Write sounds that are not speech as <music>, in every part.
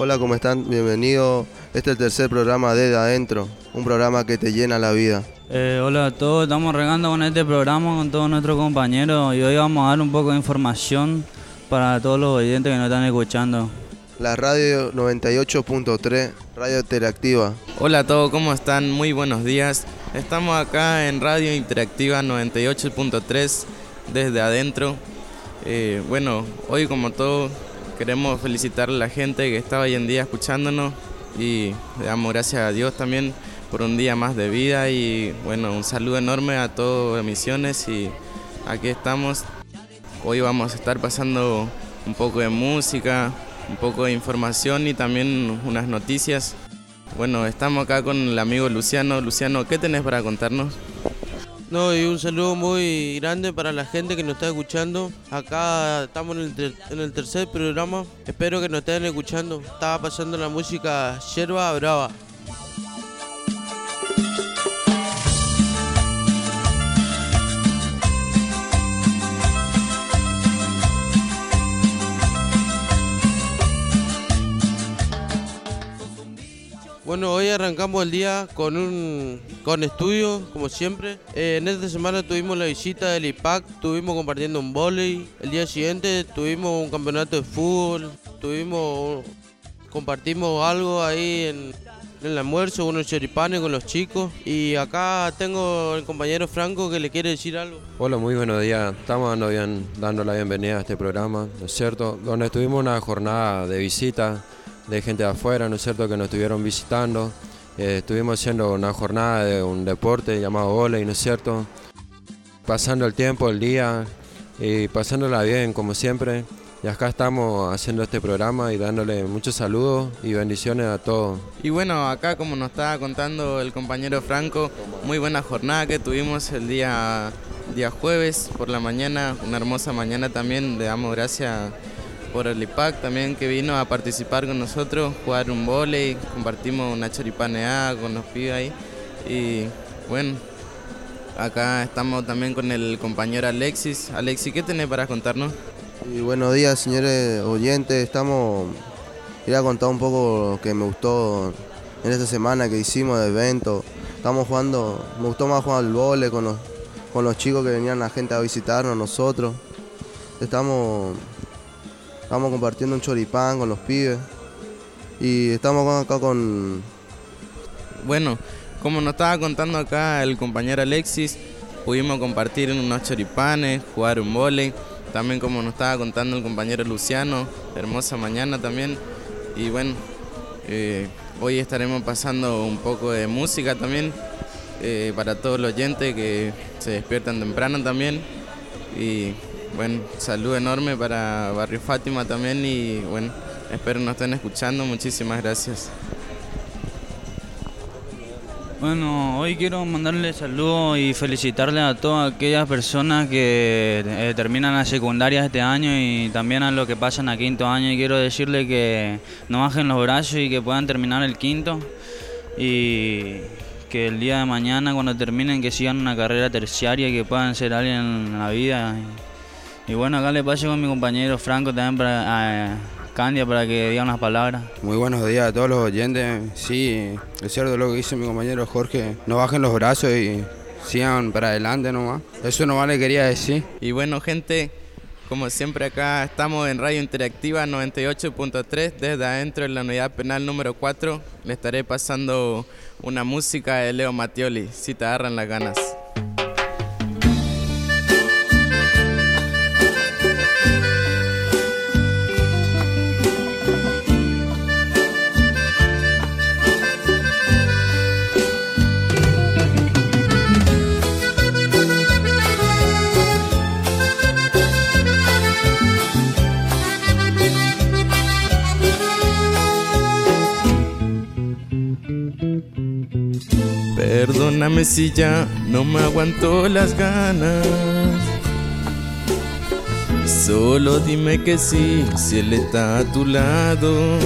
Hola, ¿cómo están? Bienvenido. Este es el tercer programa de, de Adentro, un programa que te llena la vida. Eh, hola a todos, estamos regando con este programa con todos nuestros compañeros y hoy vamos a dar un poco de información para todos los oyentes que nos están escuchando. La radio 98.3, Radio Interactiva. Hola a todos, ¿cómo están? Muy buenos días. Estamos acá en Radio Interactiva 98.3 desde adentro. Eh, bueno, hoy como todo queremos felicitar a la gente que está hoy en día escuchándonos y le damos gracias a Dios también por un día más de vida y bueno, un saludo enorme a todos Misiones y aquí estamos. Hoy vamos a estar pasando un poco de música, un poco de información y también unas noticias. Bueno, estamos acá con el amigo Luciano. Luciano, ¿qué tenés para contarnos? No, y un saludo muy grande para la gente que nos está escuchando. Acá estamos en el, ter- en el tercer programa. Espero que nos estén escuchando. Estaba pasando la música Yerba Brava. Bueno, hoy arrancamos el día con un con estudio, como siempre. Eh, en esta semana tuvimos la visita del IPAC, estuvimos compartiendo un volei. El día siguiente tuvimos un campeonato de fútbol, tuvimos compartimos algo ahí en, en el almuerzo, unos choripanes con los chicos. Y acá tengo el compañero Franco que le quiere decir algo. Hola, muy buenos días. Estamos dando, bien, dando la bienvenida a este programa, ¿no es cierto? Donde estuvimos una jornada de visita de gente de afuera, ¿no es cierto? Que nos estuvieron visitando. Eh, estuvimos haciendo una jornada de un deporte llamado volei, ¿no es cierto? Pasando el tiempo, el día y pasándola bien, como siempre. Y acá estamos haciendo este programa y dándole muchos saludos y bendiciones a todos. Y bueno, acá como nos estaba contando el compañero Franco, muy buena jornada que tuvimos el día, día jueves por la mañana, una hermosa mañana también, le damos gracias por el IPAC también que vino a participar con nosotros, jugar un volei, compartimos una choripaneada con los pibes ahí y bueno, acá estamos también con el compañero Alexis. Alexis, ¿qué tenés para contarnos? Y buenos días, señores oyentes. Estamos. Quería contar un poco lo que me gustó en esta semana que hicimos de evento. Estamos jugando. Me gustó más jugar al vole con los, con los chicos que venían la gente a visitarnos, nosotros. Estamos. Estamos compartiendo un choripán con los pibes. Y estamos acá con. Bueno, como nos estaba contando acá el compañero Alexis, pudimos compartir unos choripanes, jugar un vóley, también como nos estaba contando el compañero Luciano, hermosa mañana también. Y bueno, eh, hoy estaremos pasando un poco de música también eh, para todos los oyentes que se despiertan temprano también. Y bueno, salud enorme para Barrio Fátima también y bueno, espero nos estén escuchando. Muchísimas gracias. Bueno, hoy quiero mandarle saludos y felicitarle a todas aquellas personas que eh, terminan la secundaria este año y también a los que pasan a quinto año. Y quiero decirle que no bajen los brazos y que puedan terminar el quinto y que el día de mañana cuando terminen que sigan una carrera terciaria y que puedan ser alguien en la vida. Y, bueno, acá le paso con mi compañero Franco también para... a Candia para que diga unas palabras. Muy buenos días a todos los oyentes. Sí, es cierto lo que dice mi compañero Jorge. No bajen los brazos y sigan para adelante nomás. Eso nomás le quería decir. Y bueno, gente, como siempre acá estamos en Radio Interactiva 98.3 desde adentro de la unidad penal número 4. Le estaré pasando una música de Leo Mattioli, si te agarran las ganas. Si ya no me aguanto las ganas. Solo dime que sí, si él está a tu lado.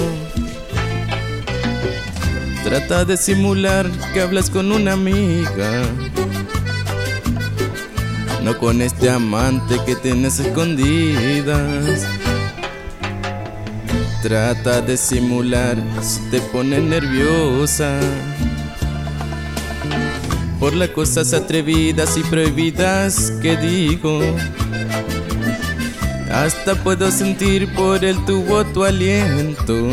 Trata de simular que hablas con una amiga. No con este amante que tienes escondidas. Trata de simular si te pone nerviosa por las cosas atrevidas y prohibidas que digo. Hasta puedo sentir por el tubo tu aliento.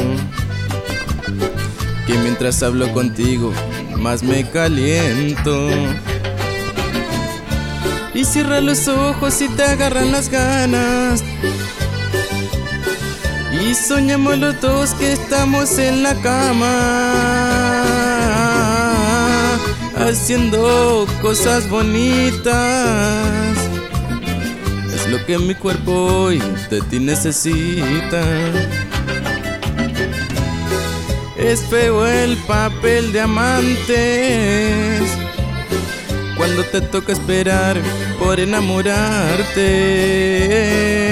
Que mientras hablo contigo, más me caliento. Y cierra los ojos y te agarran las ganas. Y soñamos los dos que estamos en la cama. Haciendo cosas bonitas lo que mi cuerpo hoy de ti necesita. Es feo el papel de amantes cuando te toca esperar por enamorarte.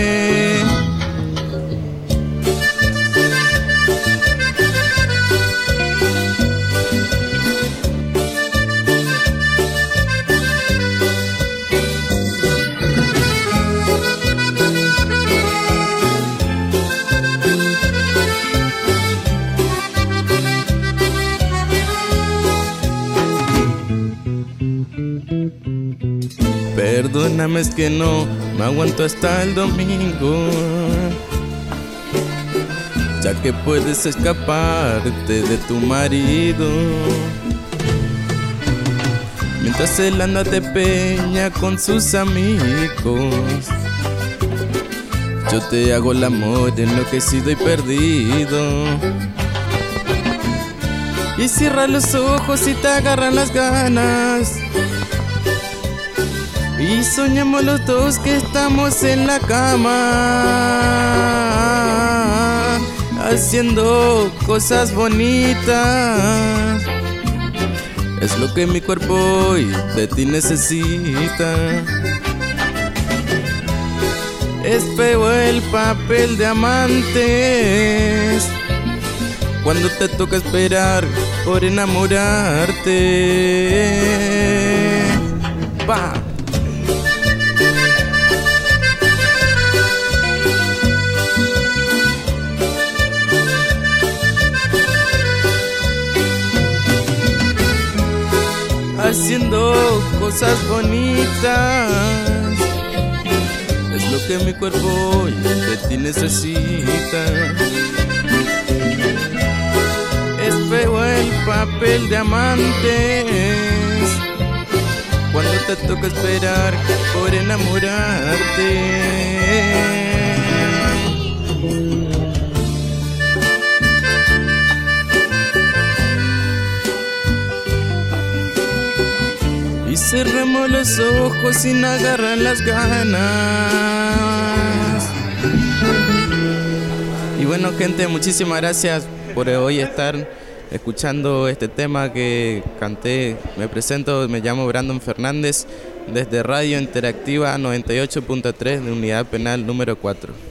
Perdóname es que no me aguanto hasta el domingo. Ya que puedes escaparte de tu marido. Mientras él anda de peña con sus amigos. Yo te hago el amor enloquecido y perdido. Y cierra los ojos y te agarran las ganas. Y soñamos los dos que estamos en la cama Haciendo cosas bonitas. Es lo que mi cuerpo hoy de ti necesita. Es feo el papel de amantes. Cuando te toca esperar por enamorarte. Pa. Cosas bonitas. Es lo que mi cuerpo hoy de ti necesita. Es feo el papel de amantes. Cuando te toca esperar por enamorarte. Cerramos los ojos sin agarrar las ganas. Y bueno gente, muchísimas gracias por hoy estar escuchando este tema que canté. Me presento, me llamo Brandon Fernández desde Radio Interactiva 98.3 de Unidad Penal número 4.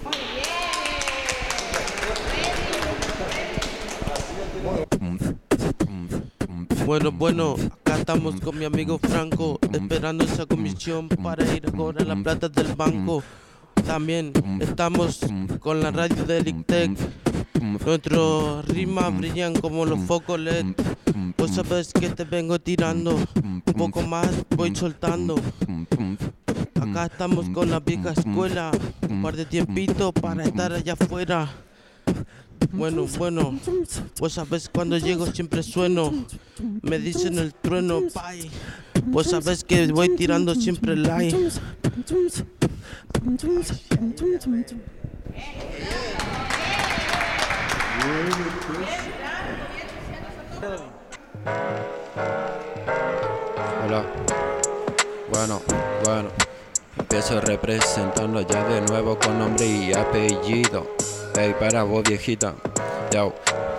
Bueno, bueno, acá estamos con mi amigo Franco esperando esa comisión para ir a cobrar la plata del banco. También estamos con la radio de Elictec. Nuestros rimas brillan como los focos LED. Vos sabes que te vengo tirando. Un poco más voy soltando. Acá estamos con la vieja escuela. Un par de tiempito para estar allá afuera. Bueno, bueno, pues sabes cuando llego siempre sueno. Me dicen el trueno, pay. Pues sabes que voy tirando siempre like. Hola. Bueno, bueno. Empiezo representando ya de nuevo con nombre y apellido. Ey, para vos viejita. Yo,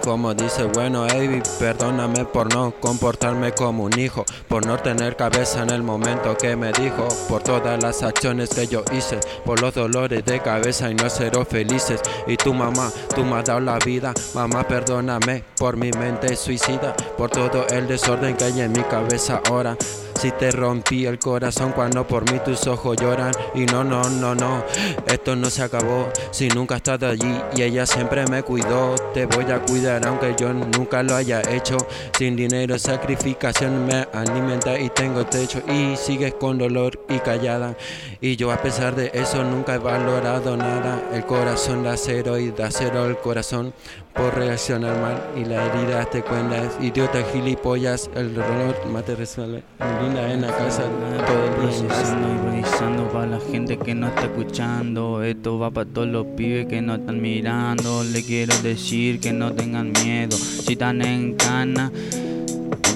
como dice, bueno, ey, perdóname por no comportarme como un hijo, por no tener cabeza en el momento que me dijo, por todas las acciones que yo hice, por los dolores de cabeza y no ser felices. Y tu mamá, tú me has dado la vida, mamá, perdóname por mi mente suicida, por todo el desorden que hay en mi cabeza ahora. Si te rompí el corazón cuando por mí tus ojos lloran. Y no, no, no, no, esto no se acabó. Si nunca has estado allí y ella siempre me cuidó. Te voy a cuidar aunque yo nunca lo haya hecho. Sin dinero, sacrificación me alimenta y tengo techo. Y sigues con dolor y callada. Y yo a pesar de eso nunca he valorado nada. El corazón de acero y de acero el corazón por reaccionar mal y la herida te cuentas, idiota gilipollas, el reloj mate resuelve, linda en la casa, Improvisando, improvisando para la gente que no está escuchando, esto va para todos los pibes que no están mirando, le quiero decir que no tengan miedo, si están en cana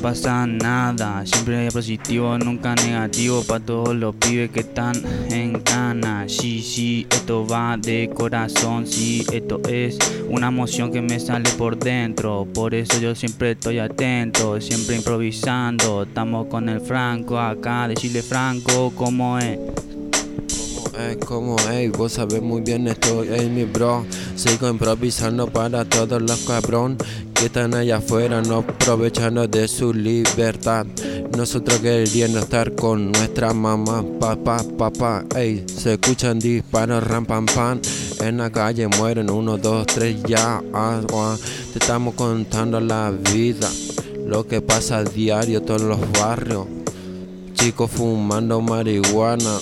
pasa nada. Siempre hay positivo, nunca negativo para todos los pibes que están en cana. Sí, sí, esto va de corazón. Sí, esto es una emoción que me sale por dentro. Por eso yo siempre estoy atento, siempre improvisando. Estamos con el Franco acá, decirle Franco cómo es. Es como, hey, vos sabés muy bien esto, es mi bro. Sigo improvisando para todos los cabrón que están allá afuera, no aprovechando de su libertad. Nosotros queriendo estar con nuestra mamá, papá, papá, ey, se escuchan disparos, ram, pam, pam. En la calle mueren uno, dos, tres, ya, agua. Te estamos contando la vida, lo que pasa a diario, todos los barrios. Chicos fumando marihuana,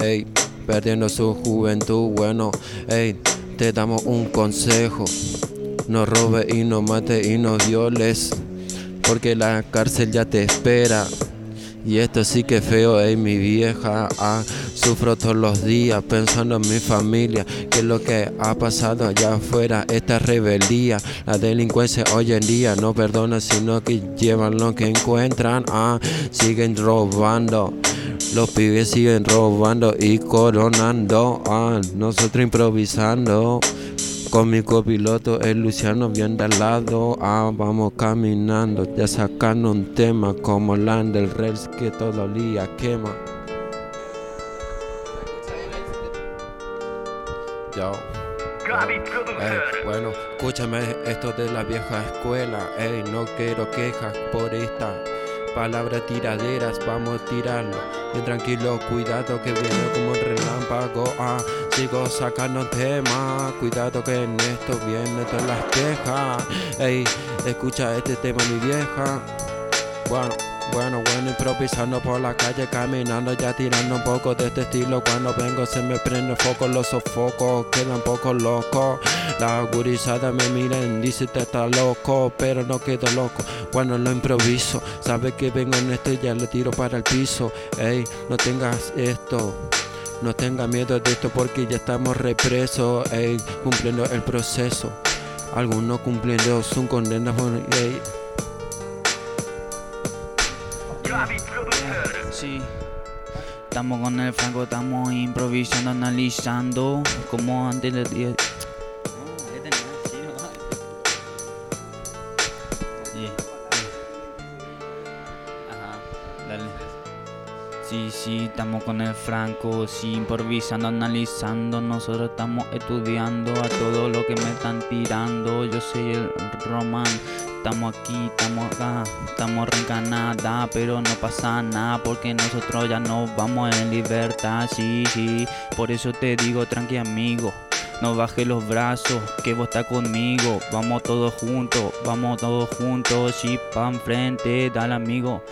ey, perdiendo su juventud. Bueno, ey, te damos un consejo. No robe y no mate y no violes, porque la cárcel ya te espera. Y esto sí que feo, ey, mi vieja. Ah, sufro todos los días pensando en mi familia. Que lo que ha pasado allá afuera, esta rebeldía. La delincuencia hoy en día no perdona, sino que llevan lo que encuentran. Ah, siguen robando. Los pibes siguen robando y coronando. Ah, nosotros improvisando. Con mi copiloto, el Luciano bien de al lado. Ah, vamos caminando, ya sacando un tema como Land del Rels que todo el día quema. Yo. Ey, bueno, escúchame esto de la vieja escuela. Ey, no quiero quejas por esta palabra tiraderas, vamos a tirarlo. Bien tranquilo, cuidado que viene como un relámpago. Ah, sigo sacando temas, cuidado que en esto viene todas las quejas. Ey, escucha este tema, mi vieja. Bueno. Bueno, bueno, improvisando por la calle, caminando, ya tirando un poco de este estilo. Cuando vengo se me prende foco, los sofocos quedan poco locos. La gurizada me miran, dice te está loco, pero no quedo loco. Cuando lo improviso, sabe que vengo en esto y ya le tiro para el piso. Ey, no tengas esto. No tenga miedo de esto porque ya estamos represos, ey, cumpliendo el proceso. Algunos cumpliendo su condena, ey. Sí. Estamos con el Franco, estamos improvisando, analizando como antes le dije. Con el Franco, sí, improvisando, analizando. Nosotros estamos estudiando a todo lo que me están tirando. Yo soy el Román. Estamos aquí, estamos acá, estamos reencarnada, pero no pasa nada porque nosotros ya nos vamos en libertad, sí, sí. Por eso te digo, tranqui amigo, no bajes los brazos, que vos estás conmigo. Vamos todos juntos, vamos todos juntos, sí, pa' enfrente, dale amigo.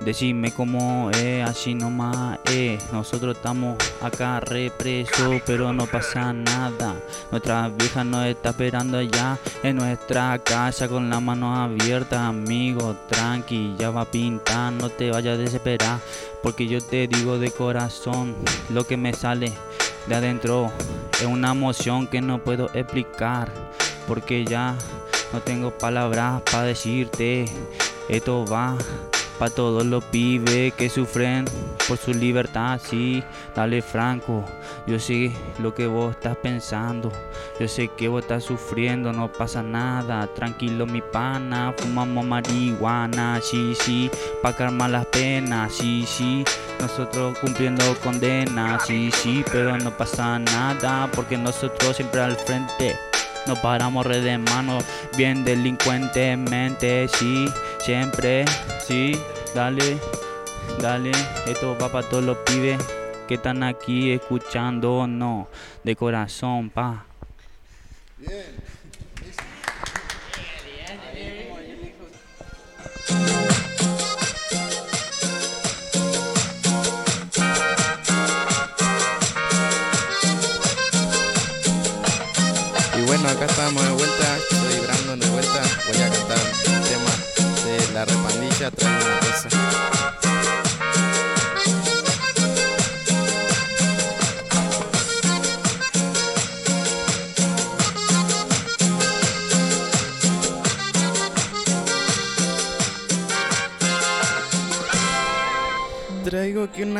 Decime cómo es, así nomás es. Nosotros estamos acá represos, pero no pasa nada. Nuestra vieja nos está esperando allá en nuestra casa con las manos abiertas, amigo. Tranqui, ya va a pintar, no te vayas a desesperar. Porque yo te digo de corazón lo que me sale de adentro. Es una emoción que no puedo explicar. Porque ya no tengo palabras para decirte. Esto va para todos los pibes que sufren por su libertad, sí, dale franco. Yo sé lo que vos estás pensando, yo sé que vos estás sufriendo, no pasa nada. Tranquilo, mi pana, fumamos marihuana, sí, sí, pa' calmar las penas, sí, sí. Nosotros cumpliendo condena, sí, sí, pero no pasa nada, porque nosotros siempre al frente. No paramos red de mano, bien delincuentemente, sí, siempre, sí, dale. Dale, esto va para todos los pibes que están aquí escuchando, no, de corazón, pa.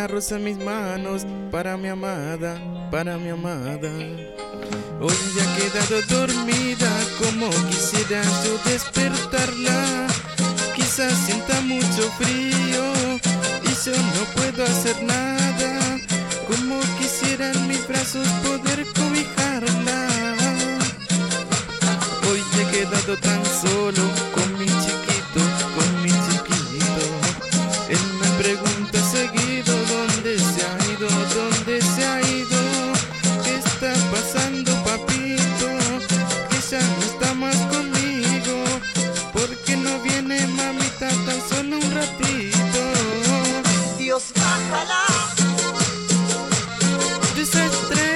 Una mis manos para mi amada, para mi amada. Hoy ya ha quedado dormida, como quisiera yo despertarla. Quizás sienta mucho frío y yo no puedo hacer nada. Como quisiera en mis brazos poder cobijarla. Hoy ya he quedado tan solo con mi chiquito, De esa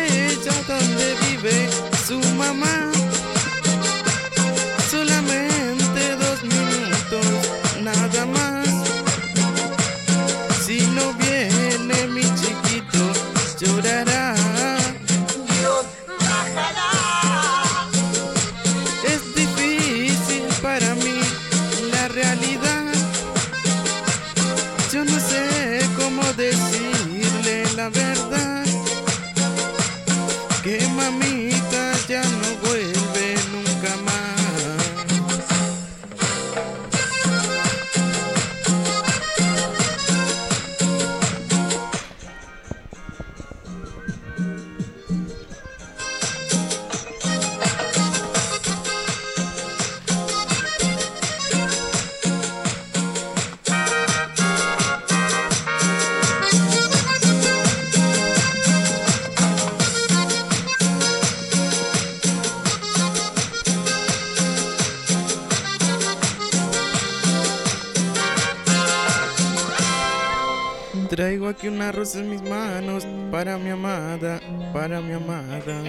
Aquí una rosa en mis manos para mi amada, para mi amada.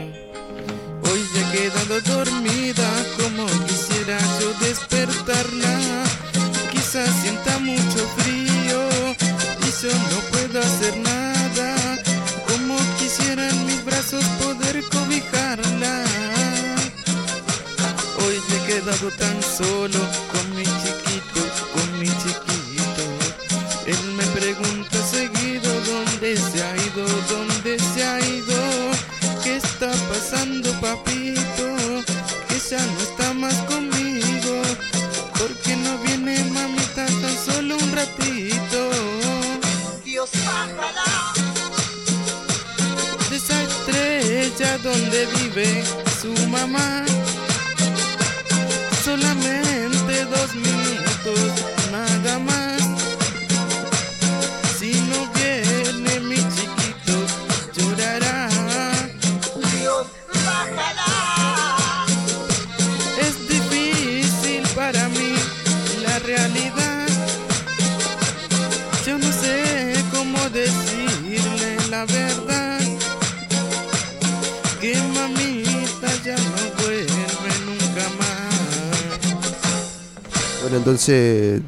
Hoy ya he quedado dormida como quisiera yo despertarla. Mamá. Entonces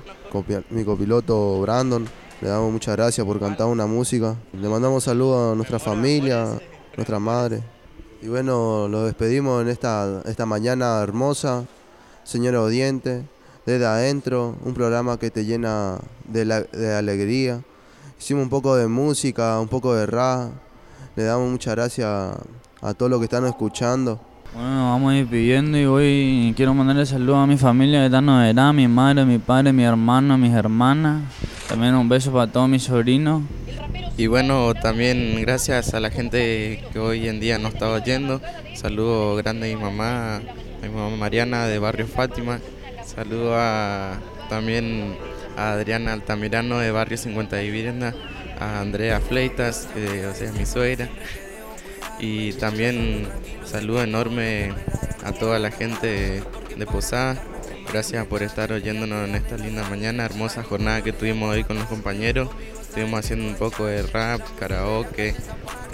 mi copiloto Brandon, le damos muchas gracias por cantar una música. Le mandamos saludos a nuestra familia, nuestra madre. Y bueno, los despedimos en esta, esta mañana hermosa, señores audientes, desde adentro, un programa que te llena de alegría. Hicimos un poco de música, un poco de rap. Le damos muchas gracias a todos los que están escuchando. Bueno, vamos a ir pidiendo y hoy quiero mandarle saludos a mi familia que están en Novedad, mi madre, mi padre, mi hermano, mis hermanas. También un beso para todos mis sobrinos. Y bueno, también gracias a la gente que hoy en día nos está oyendo. Saludo grande a mi mamá, a mi mamá Mariana de Barrio Fátima. Saludo a, también a Adriana Altamirano de Barrio 50 Vivienda, a Andrea Fleitas, que o sea, mi suegra. Y también saludo enorme a toda la gente de Posada. Gracias por estar oyéndonos en esta linda mañana, hermosa jornada que tuvimos hoy con los compañeros. Estuvimos haciendo un poco de rap, karaoke,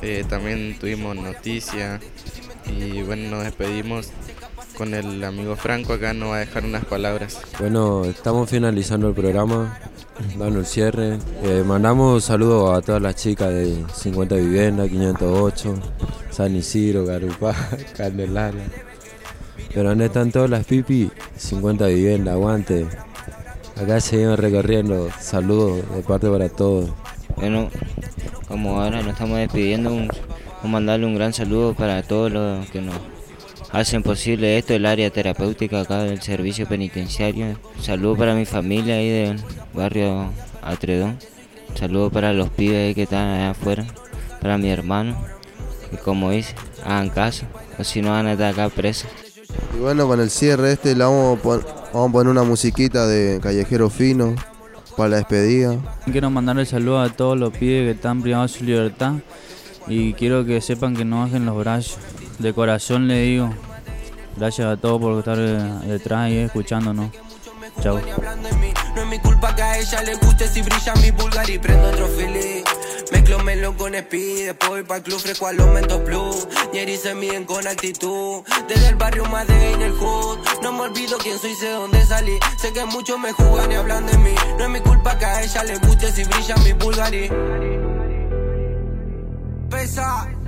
eh, también tuvimos noticias y bueno, nos despedimos con el amigo Franco acá, nos va a dejar unas palabras. Bueno, estamos finalizando el programa, dando el cierre. Eh, mandamos saludos a todas las chicas de 50 Vivienda, 508, San Isidro, Garupá, <laughs> Candelaria. Pero donde están todas las pipi, 50 Vivienda, aguante. Acá seguimos recorriendo, saludos de parte para todos. Bueno, como ahora nos estamos despidiendo, un, un mandarle un gran saludo para todos los que nos hacen posible esto, el área terapéutica acá del servicio penitenciario. Saludo para mi familia ahí del barrio Atredón. Saludo para los pibes ahí que están allá afuera, para mi hermano. Y como dice, hagan caso, o si no van a estar acá presos. Y bueno, con el cierre este le vamos a, pon- vamos a poner una musiquita de Callejero Fino para la despedida. Quiero mandarle saludos a todos los pibes que están privados de su libertad y quiero que sepan que no bajen los brazos. De corazón le digo, gracias a todos por estar eh, detrás y escuchándonos. Chao. No es mi culpa que a ella le guste si brilla mi pulgar y prendo otro fili. Mezclo melón con speed, después voy pa'l club fresco a los mentos blue. Ñeri se miden con actitud. Desde el barrio más de en el hood. No me olvido quién soy, sé dónde salí. Sé que muchos me jugan y hablan de mí. No es mi culpa que a ella le guste si brilla mi pulgar y. Pesa.